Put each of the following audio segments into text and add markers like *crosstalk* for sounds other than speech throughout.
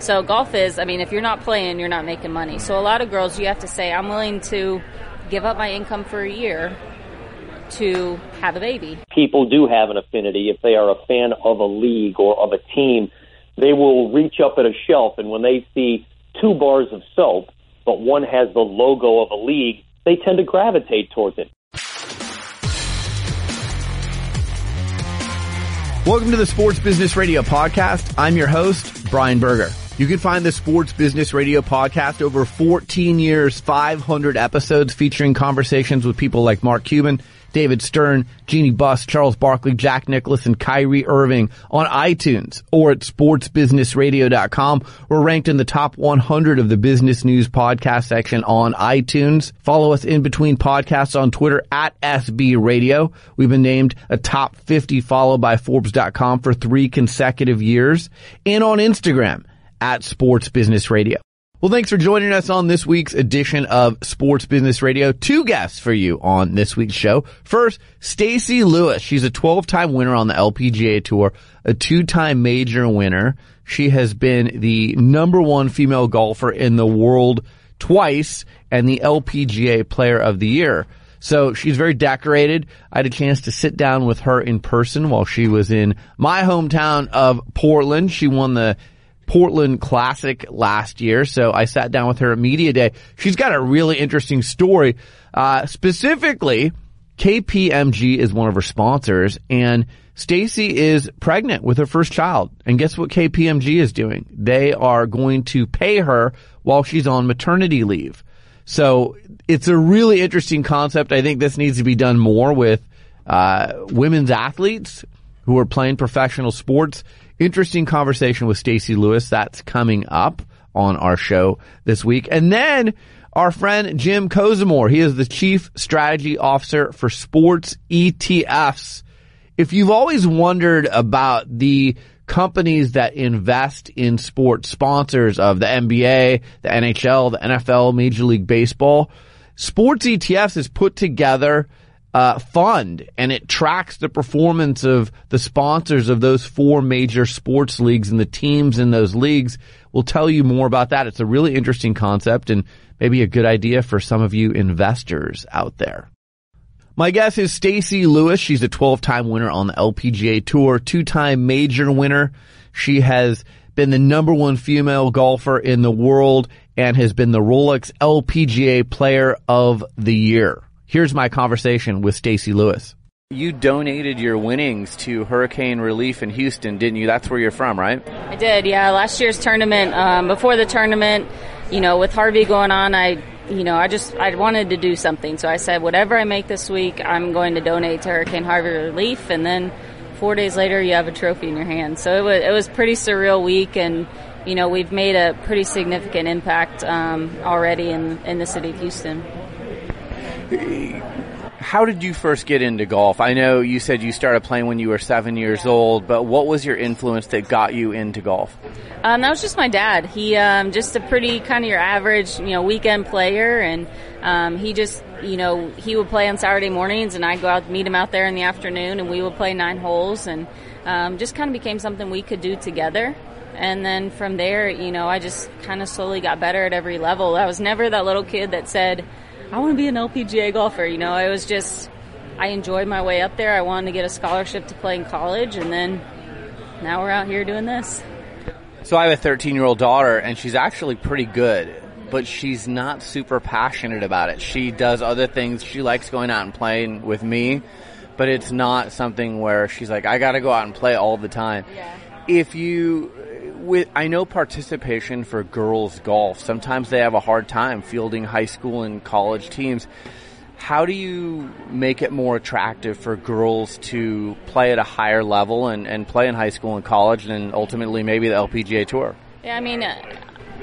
So golf is, I mean, if you're not playing, you're not making money. So a lot of girls, you have to say, I'm willing to give up my income for a year to have a baby. People do have an affinity. If they are a fan of a league or of a team, they will reach up at a shelf and when they see two bars of soap, but one has the logo of a league, they tend to gravitate towards it. Welcome to the Sports Business Radio podcast. I'm your host, Brian Berger. You can find the Sports Business Radio podcast over 14 years, 500 episodes featuring conversations with people like Mark Cuban, David Stern, Jeanie Buss, Charles Barkley, Jack Nicklaus, and Kyrie Irving on iTunes or at sportsbusinessradio.com. We're ranked in the top 100 of the business news podcast section on iTunes. Follow us in between podcasts on Twitter at SB Radio. We've been named a top 50 followed by Forbes.com for three consecutive years and on Instagram at Sports Business Radio. Well, thanks for joining us on this week's edition of Sports Business Radio. Two guests for you on this week's show. First, Stacy Lewis. She's a 12-time winner on the LPGA Tour, a two-time major winner. She has been the number one female golfer in the world twice and the LPGA Player of the Year. So she's very decorated. I had a chance to sit down with her in person while she was in my hometown of Portland. She won the Portland Classic last year. So I sat down with her at Media Day. She's got a really interesting story. Uh, specifically, KPMG is one of her sponsors and Stacy is pregnant with her first child. And guess what KPMG is doing? They are going to pay her while she's on maternity leave. So it's a really interesting concept. I think this needs to be done more with uh, women's athletes who are playing professional sports interesting conversation with Stacy Lewis. That's coming up on our show this week. And then our friend Jim Kozimor. He is the chief strategy officer for sports ETFs. If you've always wondered about the companies that invest in sports sponsors of the NBA, the NHL, the NFL, Major League Baseball, sports ETFs is put together uh, fund and it tracks the performance of the sponsors of those four major sports leagues and the teams in those leagues. We'll tell you more about that. It's a really interesting concept and maybe a good idea for some of you investors out there. My guest is Stacy Lewis. She's a 12-time winner on the LPGA Tour, two-time major winner. She has been the number one female golfer in the world and has been the Rolex LPGA Player of the Year. Here's my conversation with Stacy Lewis. You donated your winnings to hurricane relief in Houston, didn't you? That's where you're from, right? I did, yeah. Last year's tournament, um, before the tournament, you know, with Harvey going on, I, you know, I just, I wanted to do something. So I said, whatever I make this week, I'm going to donate to Hurricane Harvey relief. And then four days later, you have a trophy in your hand. So it was, it was pretty surreal week. And, you know, we've made a pretty significant impact um, already in, in the city of Houston. How did you first get into golf? I know you said you started playing when you were seven years old, but what was your influence that got you into golf? Um, that was just my dad. He um, just a pretty kind of your average, you know, weekend player, and um, he just, you know, he would play on Saturday mornings, and I'd go out meet him out there in the afternoon, and we would play nine holes, and um, just kind of became something we could do together. And then from there, you know, I just kind of slowly got better at every level. I was never that little kid that said I want to be an LPGA golfer. You know, I was just, I enjoyed my way up there. I wanted to get a scholarship to play in college, and then now we're out here doing this. So I have a 13 year old daughter, and she's actually pretty good, but she's not super passionate about it. She does other things. She likes going out and playing with me, but it's not something where she's like, I got to go out and play all the time. Yeah. If you with I know participation for girls golf. Sometimes they have a hard time fielding high school and college teams. How do you make it more attractive for girls to play at a higher level and, and play in high school and college and ultimately maybe the LPGA Tour? Yeah, I mean,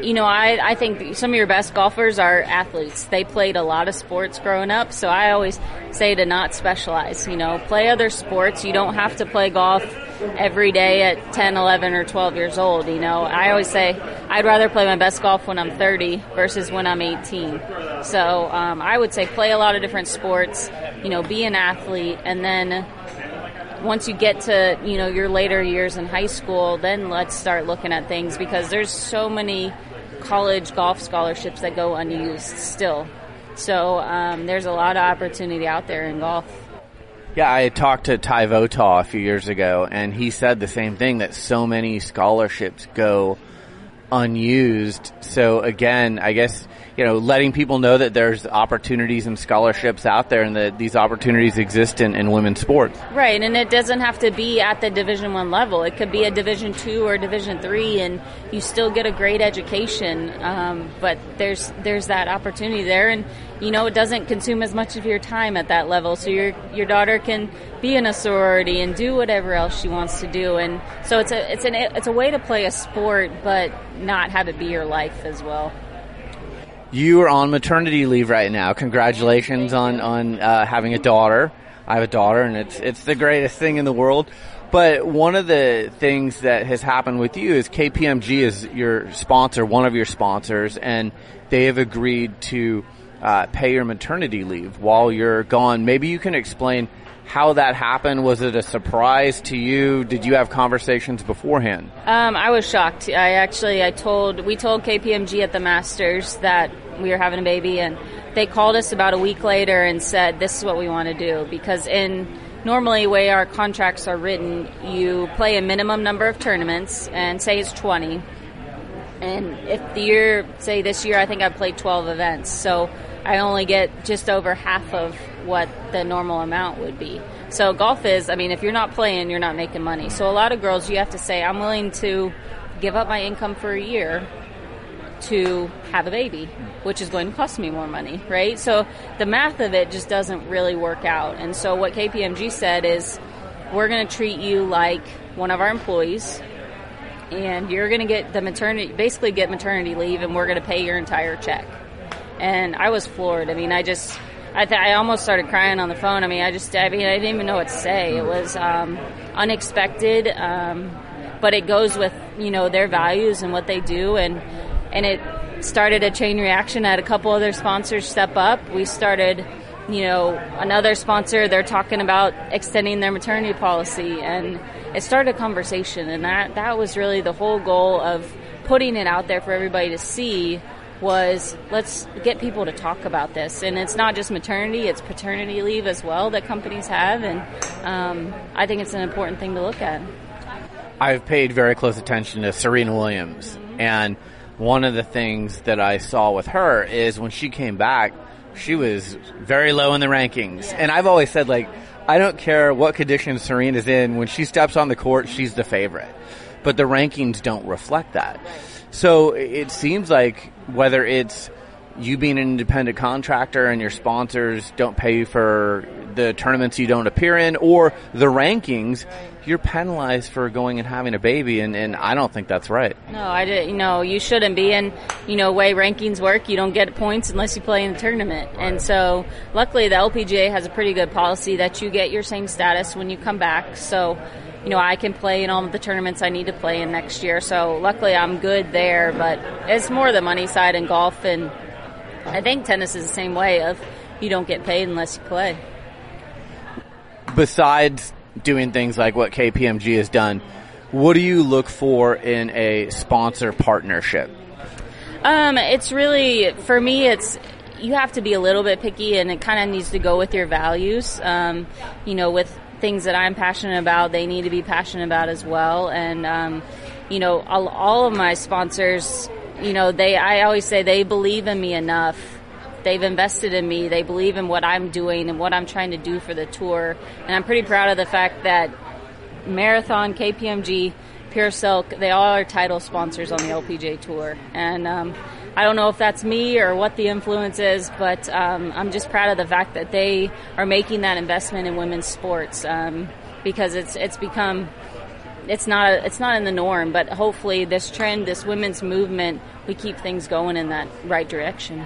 you know, I, I think some of your best golfers are athletes. They played a lot of sports growing up, so I always say to not specialize. You know, play other sports. You don't have to play golf every day at 10, 11, or 12 years old. You know, I always say I'd rather play my best golf when I'm 30 versus when I'm 18. So um, I would say play a lot of different sports, you know, be an athlete, and then once you get to you know your later years in high school, then let's start looking at things because there's so many college golf scholarships that go unused still. So um, there's a lot of opportunity out there in golf. Yeah, I talked to Ty Votaw a few years ago, and he said the same thing that so many scholarships go unused. So again, I guess you know, letting people know that there's opportunities and scholarships out there and that these opportunities exist in, in women's sports. Right, and it doesn't have to be at the Division One level. It could be a Division Two or Division Three, and you still get a great education. Um, but there's there's that opportunity there, and you know it doesn't consume as much of your time at that level. So your your daughter can be in a sorority and do whatever else she wants to do, and so it's a it's an it's a way to play a sport, but not have it be your life as well. You are on maternity leave right now. Congratulations on on uh, having a daughter. I have a daughter, and it's it's the greatest thing in the world. But one of the things that has happened with you is KPMG is your sponsor, one of your sponsors, and they have agreed to uh, pay your maternity leave while you're gone. Maybe you can explain how that happened. Was it a surprise to you? Did you have conversations beforehand? Um, I was shocked. I actually, I told, we told KPMG at the Masters that we were having a baby, and they called us about a week later and said, "This is what we want to do." Because in normally, way our contracts are written, you play a minimum number of tournaments, and say it's twenty. And if the year, say this year, I think I played twelve events, so I only get just over half of what the normal amount would be. So golf is, I mean, if you're not playing, you're not making money. So a lot of girls, you have to say, I'm willing to give up my income for a year to have a baby, which is going to cost me more money, right? So the math of it just doesn't really work out. And so what KPMG said is, we're going to treat you like one of our employees and you're going to get the maternity basically get maternity leave and we're going to pay your entire check and i was floored i mean i just I, th- I almost started crying on the phone. I mean, I just, I mean, I didn't even know what to say. It was um, unexpected, um, but it goes with you know their values and what they do, and and it started a chain reaction. I Had a couple other sponsors step up. We started, you know, another sponsor. They're talking about extending their maternity policy, and it started a conversation. And that that was really the whole goal of putting it out there for everybody to see was let's get people to talk about this. And it's not just maternity, it's paternity leave as well that companies have. And um, I think it's an important thing to look at. I've paid very close attention to Serena Williams. Mm-hmm. And one of the things that I saw with her is when she came back, she was very low in the rankings. Yeah. And I've always said, like, I don't care what condition Serena's in. When she steps on the court, she's the favorite. But the rankings don't reflect that. So it seems like whether it's you being an independent contractor and your sponsors don't pay you for the tournaments you don't appear in or the rankings, you're penalized for going and having a baby, and, and I don't think that's right. No, I did. You know, you shouldn't be. And you know, way rankings work, you don't get points unless you play in the tournament. Right. And so, luckily, the LPGA has a pretty good policy that you get your same status when you come back. So you know, I can play in all the tournaments I need to play in next year. So luckily I'm good there, but it's more the money side in golf and I think tennis is the same way of you don't get paid unless you play. Besides doing things like what KPMG has done, what do you look for in a sponsor partnership? Um, it's really for me. It's you have to be a little bit picky, and it kind of needs to go with your values. Um, you know, with things that I'm passionate about, they need to be passionate about as well. And, um, you know, all, all, of my sponsors, you know, they, I always say they believe in me enough. They've invested in me. They believe in what I'm doing and what I'm trying to do for the tour. And I'm pretty proud of the fact that Marathon, KPMG, Pure Silk, they all are title sponsors on the LPGA Tour. And, um, I don't know if that's me or what the influence is, but um, I'm just proud of the fact that they are making that investment in women's sports um, because it's it's become it's not it's not in the norm, but hopefully this trend, this women's movement, we keep things going in that right direction.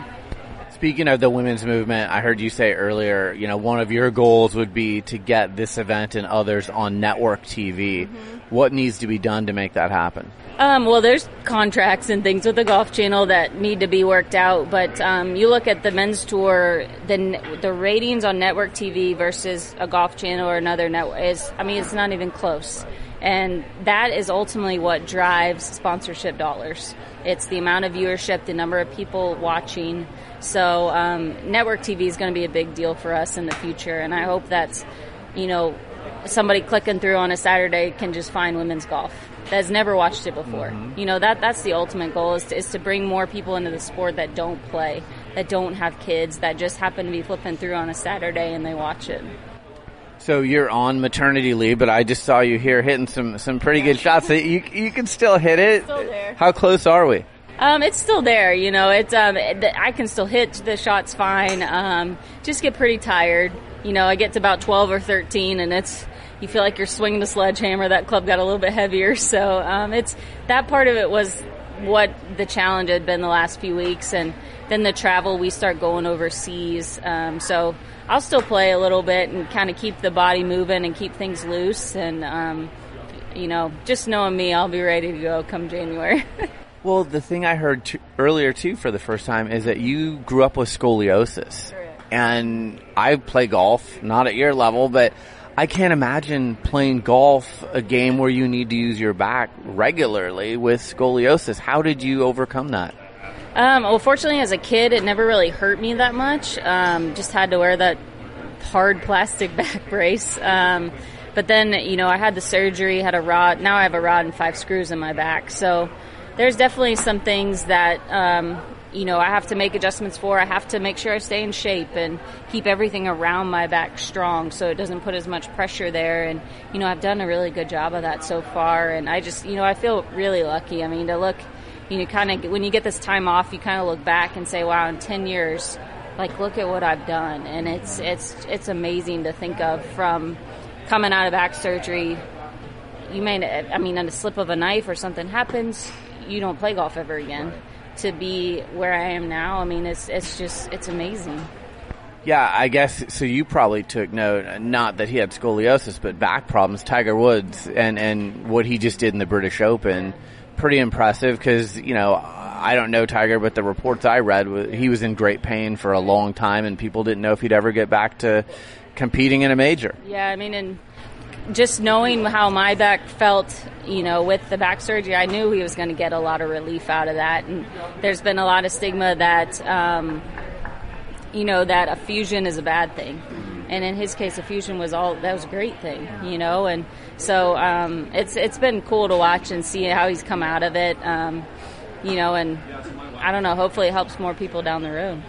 Speaking of the women's movement, I heard you say earlier, you know, one of your goals would be to get this event and others on network TV. Mm-hmm what needs to be done to make that happen? Um, well, there's contracts and things with the Golf Channel that need to be worked out. But um, you look at the men's tour, the the ratings on network TV versus a Golf Channel or another network is, I mean, it's not even close. And that is ultimately what drives sponsorship dollars. It's the amount of viewership, the number of people watching. So um, network TV is going to be a big deal for us in the future, and I hope that's, you know, somebody clicking through on a Saturday can just find women's golf that has never watched it before. Mm-hmm. You know that that's the ultimate goal is to, is to bring more people into the sport that don't play, that don't have kids, that just happen to be flipping through on a Saturday and they watch it. So you're on maternity leave, but I just saw you here hitting some some pretty good shots. So you you can still hit it. Still there. How close are we? Um, it's still there. You know, it's um, I can still hit the shots fine. Um, just get pretty tired. You know, I get to about twelve or thirteen, and it's you feel like you're swinging the sledgehammer. That club got a little bit heavier, *laughs* so um, it's that part of it was what the challenge had been the last few weeks, and then the travel. We start going overseas, um, so I'll still play a little bit and kind of keep the body moving and keep things loose, and um, you know, just knowing me, I'll be ready to go come January. *laughs* well, the thing I heard t- earlier too, for the first time, is that you grew up with scoliosis, and I play golf, not at your level, but I can't imagine playing golf a game where you need to use your back regularly with scoliosis. How did you overcome that? Um, well, fortunately, as a kid, it never really hurt me that much. Um, just had to wear that hard plastic *laughs* back brace. Um, but then, you know, I had the surgery, had a rod. Now I have a rod and five screws in my back. So there's definitely some things that um, you know, I have to make adjustments for. I have to make sure I stay in shape and keep everything around my back strong so it doesn't put as much pressure there. And, you know, I've done a really good job of that so far. And I just, you know, I feel really lucky. I mean, to look, you know, kind of, when you get this time off, you kind of look back and say, wow, in 10 years, like, look at what I've done. And it's, it's, it's amazing to think of from coming out of back surgery. You may, I mean, on a slip of a knife or something happens, you don't play golf ever again to be where I am now. I mean, it's it's just it's amazing. Yeah, I guess so. You probably took note, not that he had scoliosis, but back problems. Tiger Woods and and what he just did in the British Open, pretty impressive. Because you know, I don't know Tiger, but the reports I read, he was in great pain for a long time, and people didn't know if he'd ever get back to competing in a major. Yeah, I mean, and just knowing how my back felt, you know, with the back surgery, I knew he was going to get a lot of relief out of that. And there's been a lot of stigma that, um, you know, that a fusion is a bad thing. And in his case, a fusion was all that was a great thing, you know. And so um, it's it's been cool to watch and see how he's come out of it, um, you know. And I don't know. Hopefully, it helps more people down the road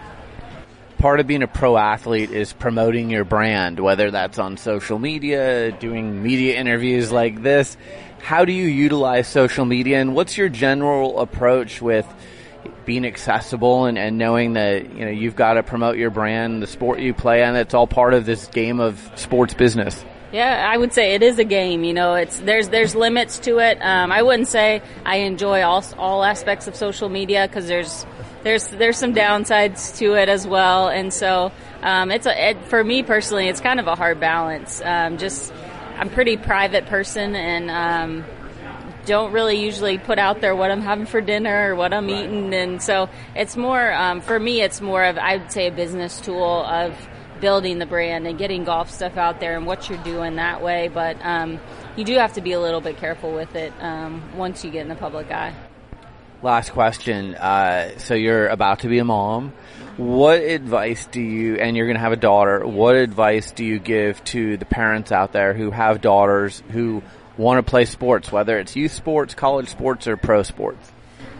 part of being a pro athlete is promoting your brand, whether that's on social media, doing media interviews like this. How do you utilize social media and what's your general approach with being accessible and, and knowing that, you know, you've got to promote your brand, the sport you play, and it's all part of this game of sports business? Yeah, I would say it is a game. You know, it's there's there's limits to it. Um, I wouldn't say I enjoy all all aspects of social media because there's there's there's some downsides to it as well, and so um, it's a it, for me personally, it's kind of a hard balance. Um, just I'm a pretty private person and um, don't really usually put out there what I'm having for dinner or what I'm eating, and so it's more um, for me. It's more of I would say a business tool of building the brand and getting golf stuff out there and what you're doing that way. But um, you do have to be a little bit careful with it um, once you get in the public eye. Last question. Uh, so you're about to be a mom. What advice do you, and you're going to have a daughter, what advice do you give to the parents out there who have daughters who want to play sports, whether it's youth sports, college sports, or pro sports?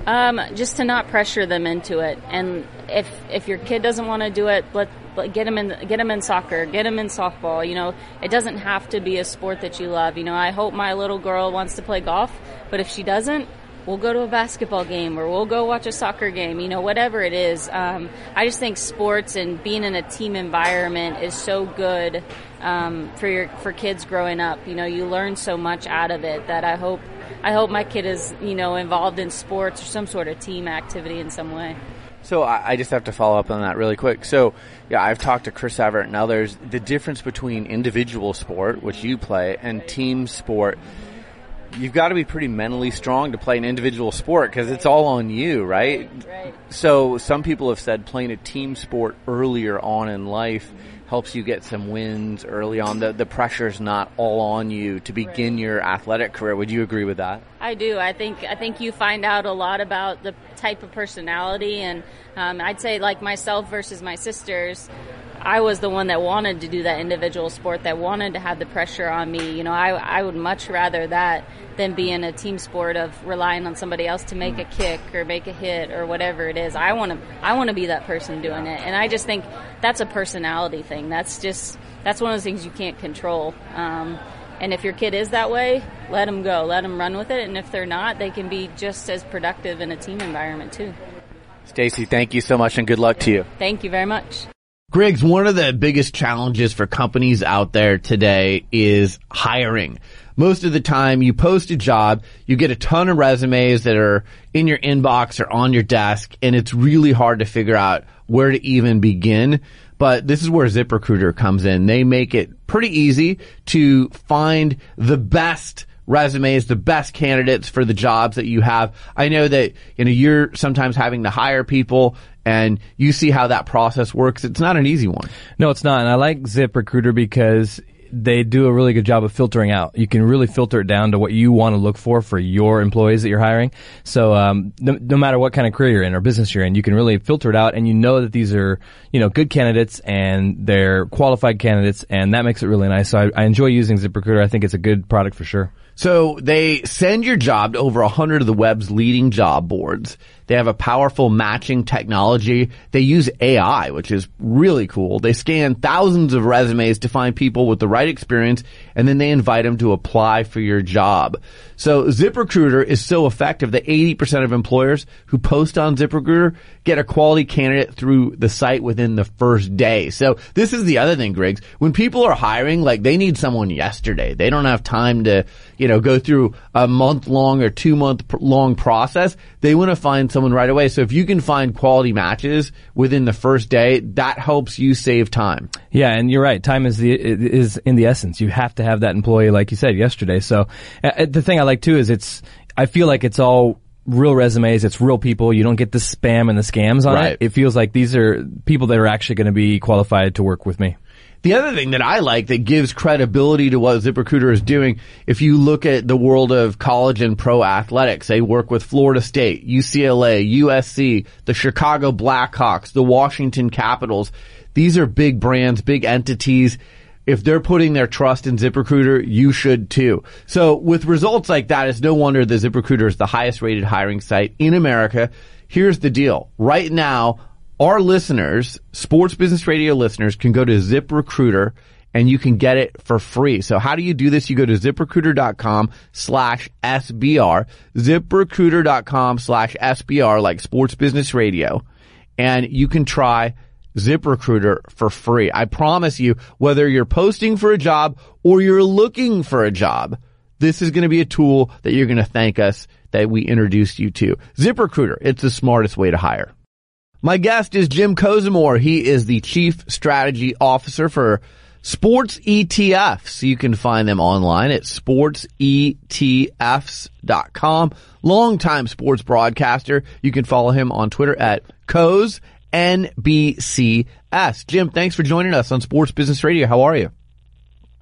Um, just to not pressure them into it, and if if your kid doesn't want to do it, let, let get them in get them in soccer, get them in softball. You know, it doesn't have to be a sport that you love. You know, I hope my little girl wants to play golf, but if she doesn't, we'll go to a basketball game or we'll go watch a soccer game, you know, whatever it is. Um, I just think sports and being in a team environment is so good um, for your for kids growing up. You know, you learn so much out of it that I hope I hope my kid is you know involved in sports or some sort of team activity in some way. So I just have to follow up on that really quick. So yeah, I've talked to Chris Evert and others. The difference between individual sport, which you play, and team sport you've got to be pretty mentally strong to play an individual sport because it's all on you, right? Right. So some people have said playing a team sport earlier on in life helps you get some wins early on. The the pressure's not all on you to begin Right. your athletic career. Would you agree with that? I do. I think I think you find out a lot about the type of personality, and um, I'd say like myself versus my sisters. I was the one that wanted to do that individual sport, that wanted to have the pressure on me. You know, I, I would much rather that than be in a team sport of relying on somebody else to make a kick or make a hit or whatever it is. I want to I want to be that person doing it, and I just think that's a personality thing. That's just that's one of those things you can't control. Um, and if your kid is that way, let them go. Let them run with it. And if they're not, they can be just as productive in a team environment too. Stacy, thank you so much and good luck to you. Thank you very much. Griggs, one of the biggest challenges for companies out there today is hiring. Most of the time you post a job, you get a ton of resumes that are in your inbox or on your desk, and it's really hard to figure out where to even begin. But this is where ZipRecruiter comes in. They make it pretty easy to find the best resumes, the best candidates for the jobs that you have. I know that, you know, you're sometimes having to hire people and you see how that process works. It's not an easy one. No, it's not. And I like ZipRecruiter because they do a really good job of filtering out. You can really filter it down to what you want to look for for your employees that you're hiring. So um, no, no matter what kind of career you're in or business you're in, you can really filter it out, and you know that these are you know good candidates and they're qualified candidates, and that makes it really nice. So I, I enjoy using ZipRecruiter. I think it's a good product for sure. So they send your job to over 100 of the web's leading job boards. They have a powerful matching technology. They use AI, which is really cool. They scan thousands of resumes to find people with the right experience and then they invite them to apply for your job. So ZipRecruiter is so effective that 80% of employers who post on ZipRecruiter get a quality candidate through the site within the first day. So this is the other thing, Griggs. When people are hiring, like they need someone yesterday. They don't have time to, you know, go through a month long or two month long process. They want to find someone right away. So if you can find quality matches within the first day, that helps you save time. Yeah, and you're right. Time is the is in the essence. You have to have that employee, like you said yesterday. So uh, the thing I like too is it's. I feel like it's all real resumes. It's real people. You don't get the spam and the scams on Right. it. It feels like these are people that are actually going to be qualified to work with me. The other thing that I like that gives credibility to what ZipRecruiter is doing, if you look at the world of college and pro athletics, they work with Florida State, UCLA, USC, the Chicago Blackhawks, the Washington Capitals. These are big brands, big entities. If they're putting their trust in ZipRecruiter, you should too. So with results like that, it's no wonder that ZipRecruiter is the highest rated hiring site in America. Here's the deal. Right now, our listeners, sports business radio listeners can go to ZipRecruiter and you can get it for free. So how do you do this? You go to ziprecruiter.com slash SBR, ziprecruiter.com slash SBR, like sports business radio, and you can try ZipRecruiter for free. I promise you, whether you're posting for a job or you're looking for a job, this is going to be a tool that you're going to thank us that we introduced you to. ZipRecruiter, it's the smartest way to hire. My guest is Jim Kozimor. He is the Chief Strategy Officer for Sports ETFs. You can find them online at sportsetfs.com. Longtime sports broadcaster. You can follow him on Twitter at Coz NBCS. Jim, thanks for joining us on Sports Business Radio. How are you?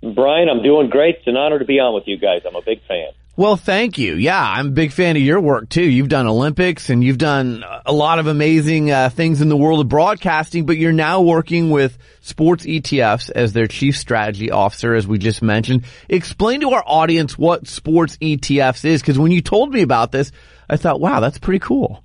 Brian, I'm doing great. It's an honor to be on with you guys. I'm a big fan. Well, thank you. Yeah, I'm a big fan of your work too. You've done Olympics and you've done a lot of amazing uh, things in the world of broadcasting, but you're now working with sports ETFs as their chief strategy officer, as we just mentioned. Explain to our audience what sports ETFs is, because when you told me about this, I thought, wow, that's pretty cool.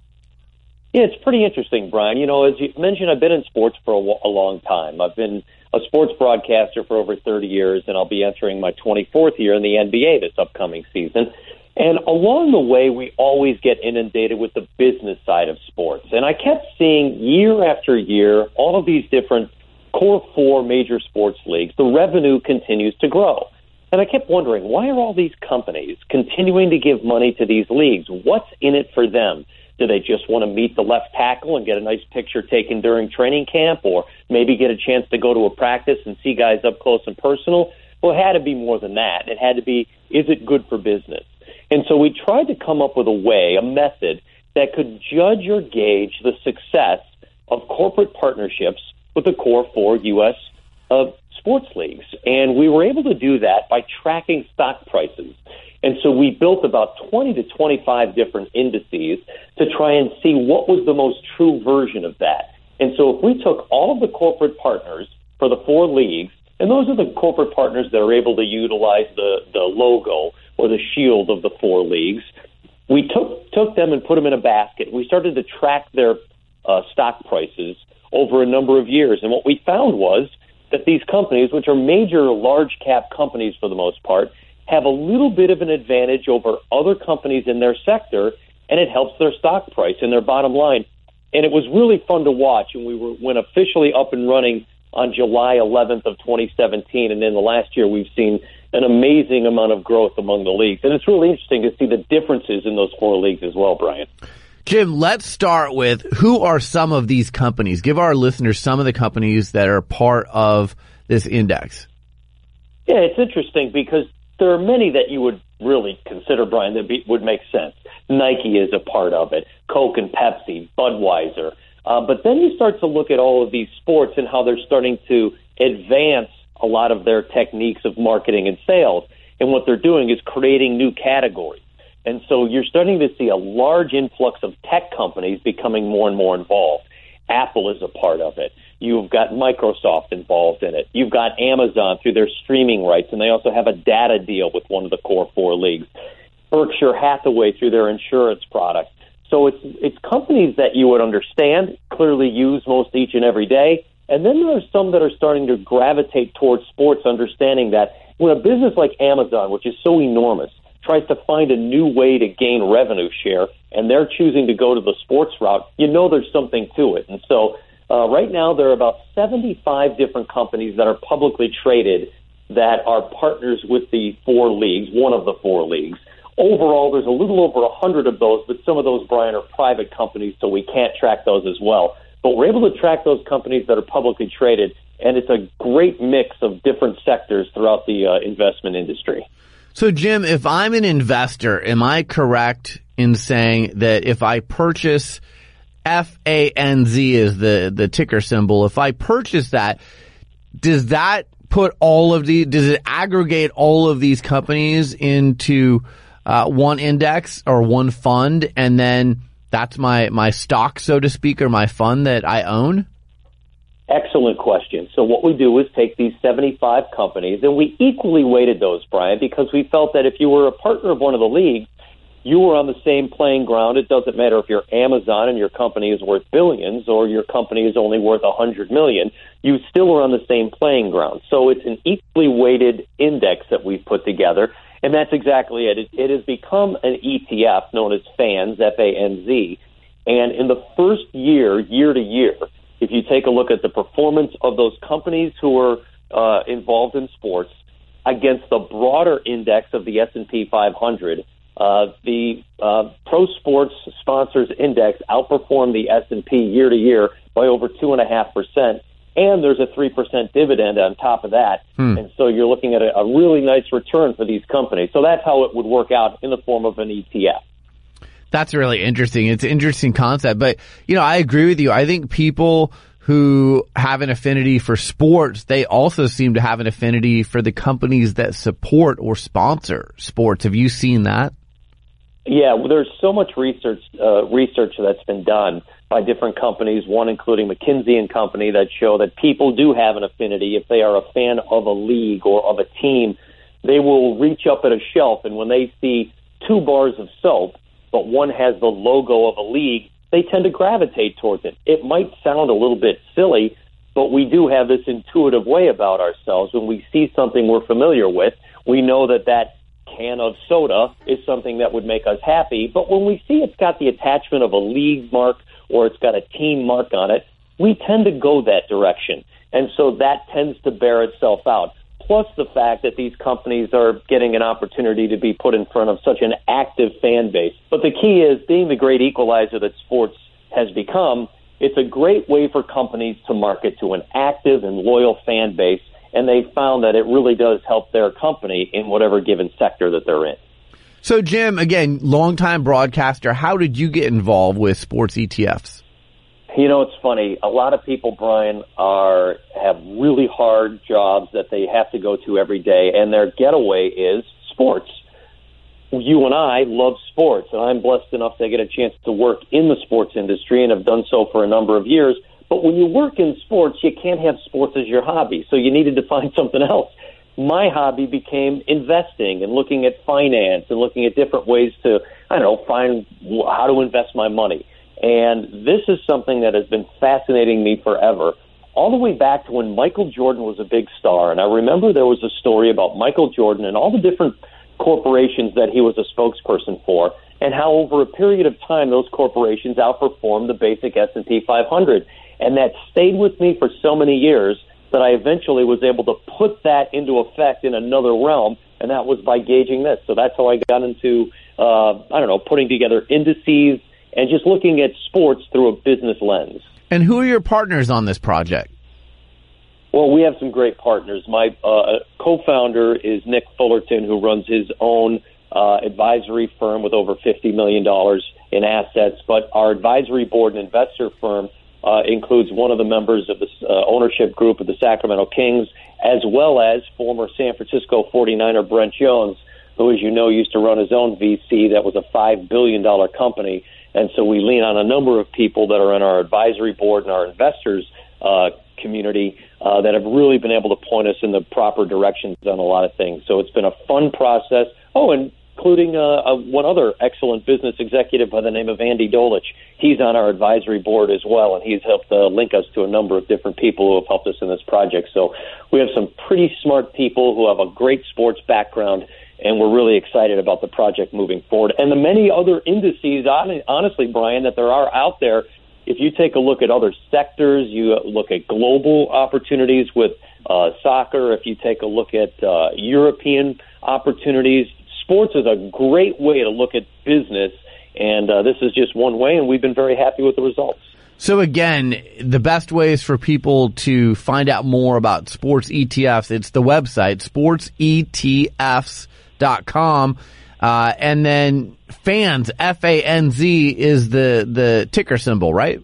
Yeah, it's pretty interesting, Brian. You know, as you mentioned, I've been in sports for a, a long time. I've been a sports broadcaster for over 30 years, and I'll be entering my 24th year in the NBA this upcoming season. And along the way, we always get inundated with the business side of sports. And I kept seeing year after year all of these different core four major sports leagues. The revenue continues to grow. And I kept wondering, why are all these companies continuing to give money to these leagues? What's in it for them? Do they just want to meet the left tackle and get a nice picture taken during training camp, or maybe get a chance to go to a practice and see guys up close and personal? Well, it had to be more than that. It had to be, is it good for business? And so we tried to come up with a way, a method that could judge or gauge the success of corporate partnerships with the core four U.S. Uh, sports leagues. And we were able to do that by tracking stock prices. And so we built about 20 to 25 different indices to try and see what was the most true version of that. And so if we took all of the corporate partners for the four leagues, and those are the corporate partners that are able to utilize the, the logo or the shield of the four leagues, we took took them and put them in a basket. We started to track their uh, stock prices over a number of years, and what we found was that these companies, which are major large cap companies for the most part, have a little bit of an advantage over other companies in their sector, and it helps their stock price and their bottom line. And it was really fun to watch, and we were went officially up and running on July 11th of 2017, and in the last year we've seen an amazing amount of growth among the leagues. And it's really interesting to see the differences in those four leagues as well, Brian. Jim, let's start with who are some of these companies? Give our listeners some of the companies that are part of this index. Yeah, it's interesting because there are many that you would really consider, Brian, that be, would make sense. Nike is a part of it, Coke and Pepsi, Budweiser. Uh, but then you start to look at all of these sports and how they're starting to advance a lot of their techniques of marketing and sales. And what they're doing is creating new categories. And so you're starting to see a large influx of tech companies becoming more and more involved. Apple is a part of it. You've got Microsoft involved in it. You've got Amazon through their streaming rights, and they also have a data deal with one of the core four leagues. Berkshire Hathaway through their insurance product. So it's it's companies that you would understand, clearly use most each and every day, and then there are some that are starting to gravitate towards sports, understanding that when a business like Amazon, which is so enormous, tries to find a new way to gain revenue share, and they're choosing to go to the sports route, you know there's something to it. And so uh, right now there are about 75 different companies that are publicly traded that are partners with the four leagues, one of the four leagues. Overall, there's a little over 100 of those, but some of those, Brian, are private companies, so we can't track those as well. But we're able to track those companies that are publicly traded, and it's a great mix of different sectors throughout the uh, investment industry. So, Jim, if I'm an investor, am I correct in saying that if I purchase FANZ is the, the ticker symbol, if I purchase that, does that put all of the, does it aggregate all of these companies into uh, one index or one fund and then that's my, my stock, so to speak, or my fund that I own? Excellent question. So what we do is take these 75 companies and we equally weighted those, Brian, because we felt that if you were a partner of one of the leagues, you were on the same playing ground. It doesn't matter if you're Amazon and your company is worth billions or your company is only worth a hundred million. You still are on the same playing ground. So it's an equally weighted index that we've put together. And that's exactly it. It, it has become an ETF known as FANZ, F-A-N-Z. And in the first year, year to year, if you take a look at the performance of those companies who are uh, involved in sports against the broader index of the S&P 500, uh, the uh, Pro Sports Sponsors Index outperformed the S&P year to year by over two and a half percent and there's a 3% dividend on top of that. Hmm. And so you're looking at a, a really nice return for these companies. So that's how it would work out in the form of an ETF. That's really interesting. It's an interesting concept, but you know, I agree with you. I think people who have an affinity for sports, they also seem to have an affinity for the companies that support or sponsor sports. Have you seen that? Yeah, well, there's so much research uh, research that's been done by different companies, one including McKinsey and Company, that show that people do have an affinity. If they are a fan of a league or of a team, they will reach up at a shelf, and when they see two bars of soap, but one has the logo of a league, they tend to gravitate towards it. It might sound a little bit silly, but we do have this intuitive way about ourselves. When we see something we're familiar with, we know that that can of soda is something that would make us happy. But when we see it's got the attachment of a league mark or it's got a team mark on it, we tend to go that direction. And so that tends to bear itself out. Plus the fact that these companies are getting an opportunity to be put in front of such an active fan base. But the key is being the great equalizer that sports has become, it's a great way for companies to market to an active and loyal fan base and they found that it really does help their company in whatever given sector that they're in. So, Jim, again, longtime broadcaster, how did you get involved with sports ETFs? You know, it's funny. A lot of people, Brian, are have really hard jobs that they have to go to every day, and their getaway is sports. You and I love sports, and I'm blessed enough to get a chance to work in the sports industry and have done so for a number of years. But when you work in sports, you can't have sports as your hobby, so you needed to find *laughs* something else. My hobby became investing and looking at finance and looking at different ways to, I don't know, find how to invest my money. And this is something that has been fascinating me forever, all the way back to when Michael Jordan was a big star. And I remember there was a story about Michael Jordan and all the different corporations that he was a spokesperson for, and how over a period of time those corporations outperformed the basic S&P 500. And that stayed with me for so many years that I eventually was able to put that into effect in another realm, and that was by gauging this. So that's how I got into, uh, I don't know, putting together indices and just looking at sports through a business lens. And who are your partners on this project? Well, we have some great partners. My uh, co-founder is Nick Fullerton, who runs his own uh, advisory firm with over $50 million in assets. But our advisory board and investor firm uh, includes one of the members of the uh, ownership group of the Sacramento Kings, as well as former San Francisco 49er Brent Jones, who, as you know, used to run his own VC that was a $5 billion company and so we lean on a number of people that are in our advisory board and our investors uh, community uh, that have really been able to point us in the proper directions on a lot of things. So it's been a fun process. Oh, and including uh, uh, one other excellent business executive by the name of Andy Dolich. He's on our advisory board as well, and he's helped uh, link us to a number of different people who have helped us in this project. So we have some pretty smart people who have a great sports background and we're really excited about the project moving forward. And the many other indices, honestly, Brian, that there are out there. If you take a look at other sectors, you look at global opportunities with uh, soccer. If you take a look at uh, European opportunities, sports is a great way to look at business, and uh, this is just one way. And we've been very happy with the results. So again, the best ways for people to find out more about sports ETFs, it's the website, sportsetfs.com. Uh, and then FANZ, F A N Z is the, the ticker symbol, right?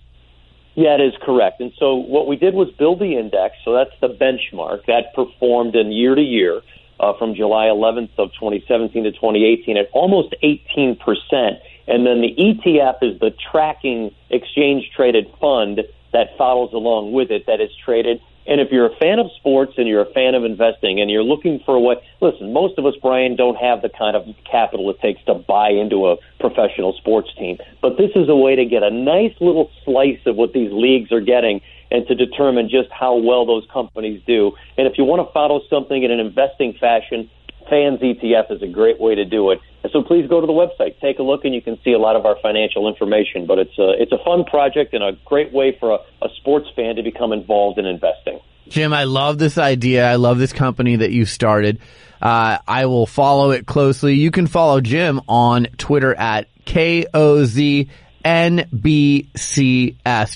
Yeah, it is correct. And so what we did was build the index. So that's the benchmark that performed in year to year uh, from July 11th of 2017 to 2018 at almost 18 percent. And then the ETF is the tracking exchange traded fund that follows along with it that is traded and if you're a fan of sports and you're a fan of investing and you're looking for what, listen, most of us, Brian, don't have the kind of capital it takes to buy into a professional sports team. But this is a way to get a nice little slice of what these leagues are getting and to determine just how well those companies do. And if you want to follow something in an investing fashion, FANZ ETF is a great way to do it. So please go to the website, take a look, and you can see a lot of our financial information. But it's a, it's a fun project and a great way for a, a sports fan to become involved in investing. Jim, I love this idea. I love this company that you started. Uh, I will follow it closely. You can follow Jim on Twitter at KOZNBCS.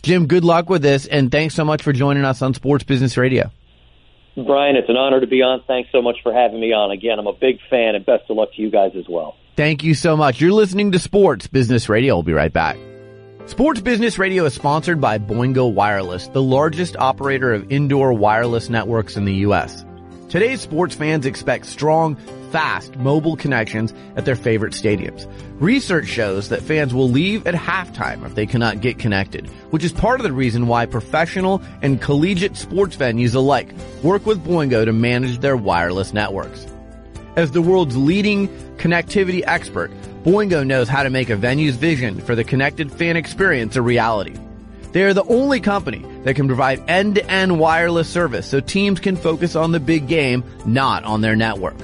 Jim, good luck with this, and thanks so much for joining us on Sports Business Radio. Brian, it's an honor to be on. Thanks so much for having me on. Again, I'm a big fan, and best of luck to you guys as well. Thank you so much. You're listening to Sports Business Radio. We'll be right back. Sports Business Radio is sponsored by Boingo Wireless, the largest operator of indoor wireless networks in the U.S. Today's sports fans expect strong, fast mobile connections at their favorite stadiums. Research shows that fans will leave at halftime if they cannot get connected, which is part of the reason why professional and collegiate sports venues alike work with Boingo to manage their wireless networks. As the world's leading connectivity expert, Boingo knows how to make a venue's vision for the connected fan experience a reality. They are the only company that can provide end-to-end wireless service so teams can focus on the big game, not on their network.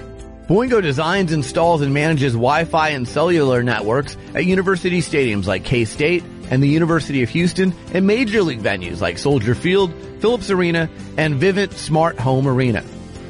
Boingo designs, installs, and manages Wi-Fi and cellular networks at university stadiums like K-State and the University of Houston and major league venues like Soldier Field, Phillips Arena, and Vivint Smart Home Arena.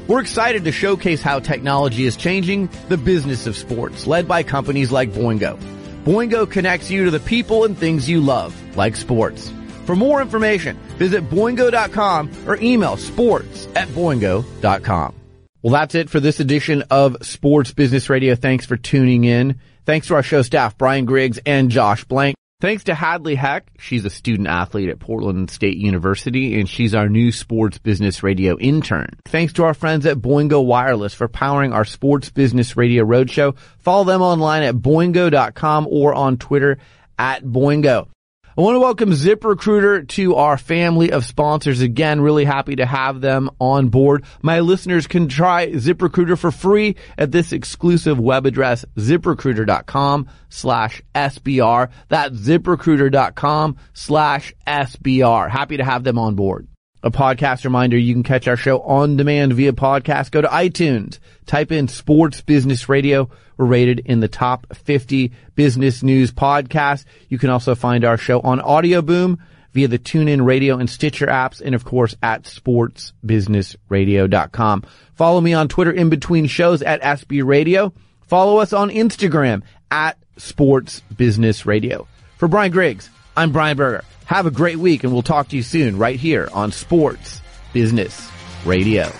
We're excited to showcase how technology is changing the business of sports, led by companies like Boingo. Boingo connects you to the people and things you love, like sports. For more information, visit boingo.com or email sports at boingo.com. Well, that's it for this edition of Sports Business Radio. Thanks for tuning in. Thanks to our show staff, Brian Griggs and Josh Blank. Thanks to Hadley Heck. She's a student athlete at Portland State University and she's our new sports business radio intern. Thanks to our friends at Boingo Wireless for powering our sports business radio roadshow. Follow them online at boingo.com or on Twitter at Boingo. I want to welcome ZipRecruiter to our family of sponsors again. Really happy to have them on board. My listeners can try ZipRecruiter for free at this exclusive web address, ziprecruiter.com slash SBR. That's ziprecruiter.com slash SBR. Happy to have them on board. A podcast reminder, you can catch our show on demand via podcast. Go to iTunes, type in sports business radio. We're rated in the top 50 business news podcasts. You can also find our show on Audio Boom via the TuneIn Radio and Stitcher apps, and of course at sportsbusinessradio.com. Follow me on Twitter in between shows at SB Radio. Follow us on Instagram at Sports Business Radio. For Brian Griggs, I'm Brian Berger. Have a great week and we'll talk to you soon right here on Sports Business Radio.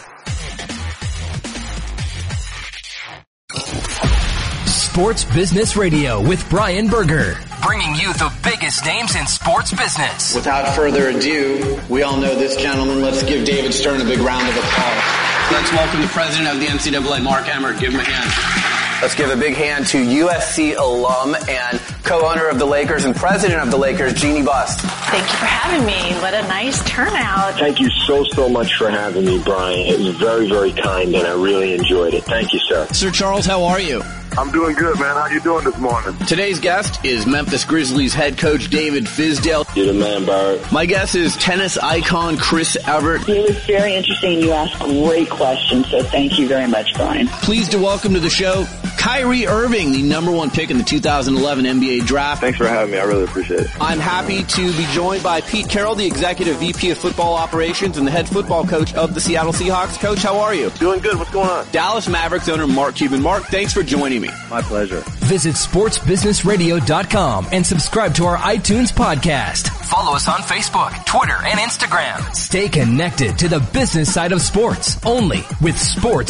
Sports Business Radio with Brian Berger, bringing you the biggest names in sports business. Without further ado, we all know this gentleman. Let's give David Stern a big round of applause. Let's welcome the president of the NCAA, Mark Emmert. Give him a hand. Let's give a big hand to USC alum and co-owner of the Lakers and president of the Lakers, Jeanie Buss. Thank you for having me. What a nice turnout. Thank you so, so much for having me, Brian. It was very, very kind and I really enjoyed it. Thank you, sir. Sir Charles, how are you? I'm doing good, man. How you doing this morning? Today's guest is Memphis Grizzlies head coach David Fizdale. You're the man, Bird. My guest is tennis icon Chris Evert. It was very interesting. You asked great questions, so thank you very much, Brian. Pleased to welcome to the show Kyrie Irving, the number one pick in the 2011 NBA draft. Thanks for having me. I really appreciate it. I'm happy to be joined by Pete Carroll, the executive VP of football operations and the head football coach of the Seattle Seahawks. Coach, how are you? Doing good. What's going on? Dallas Mavericks owner Mark Cuban. Mark, thanks for joining me. My pleasure. Visit sportsbusinessradio.com and subscribe to our iTunes podcast. Follow us on Facebook, Twitter, and Instagram. Stay connected to the business side of sports only with Sports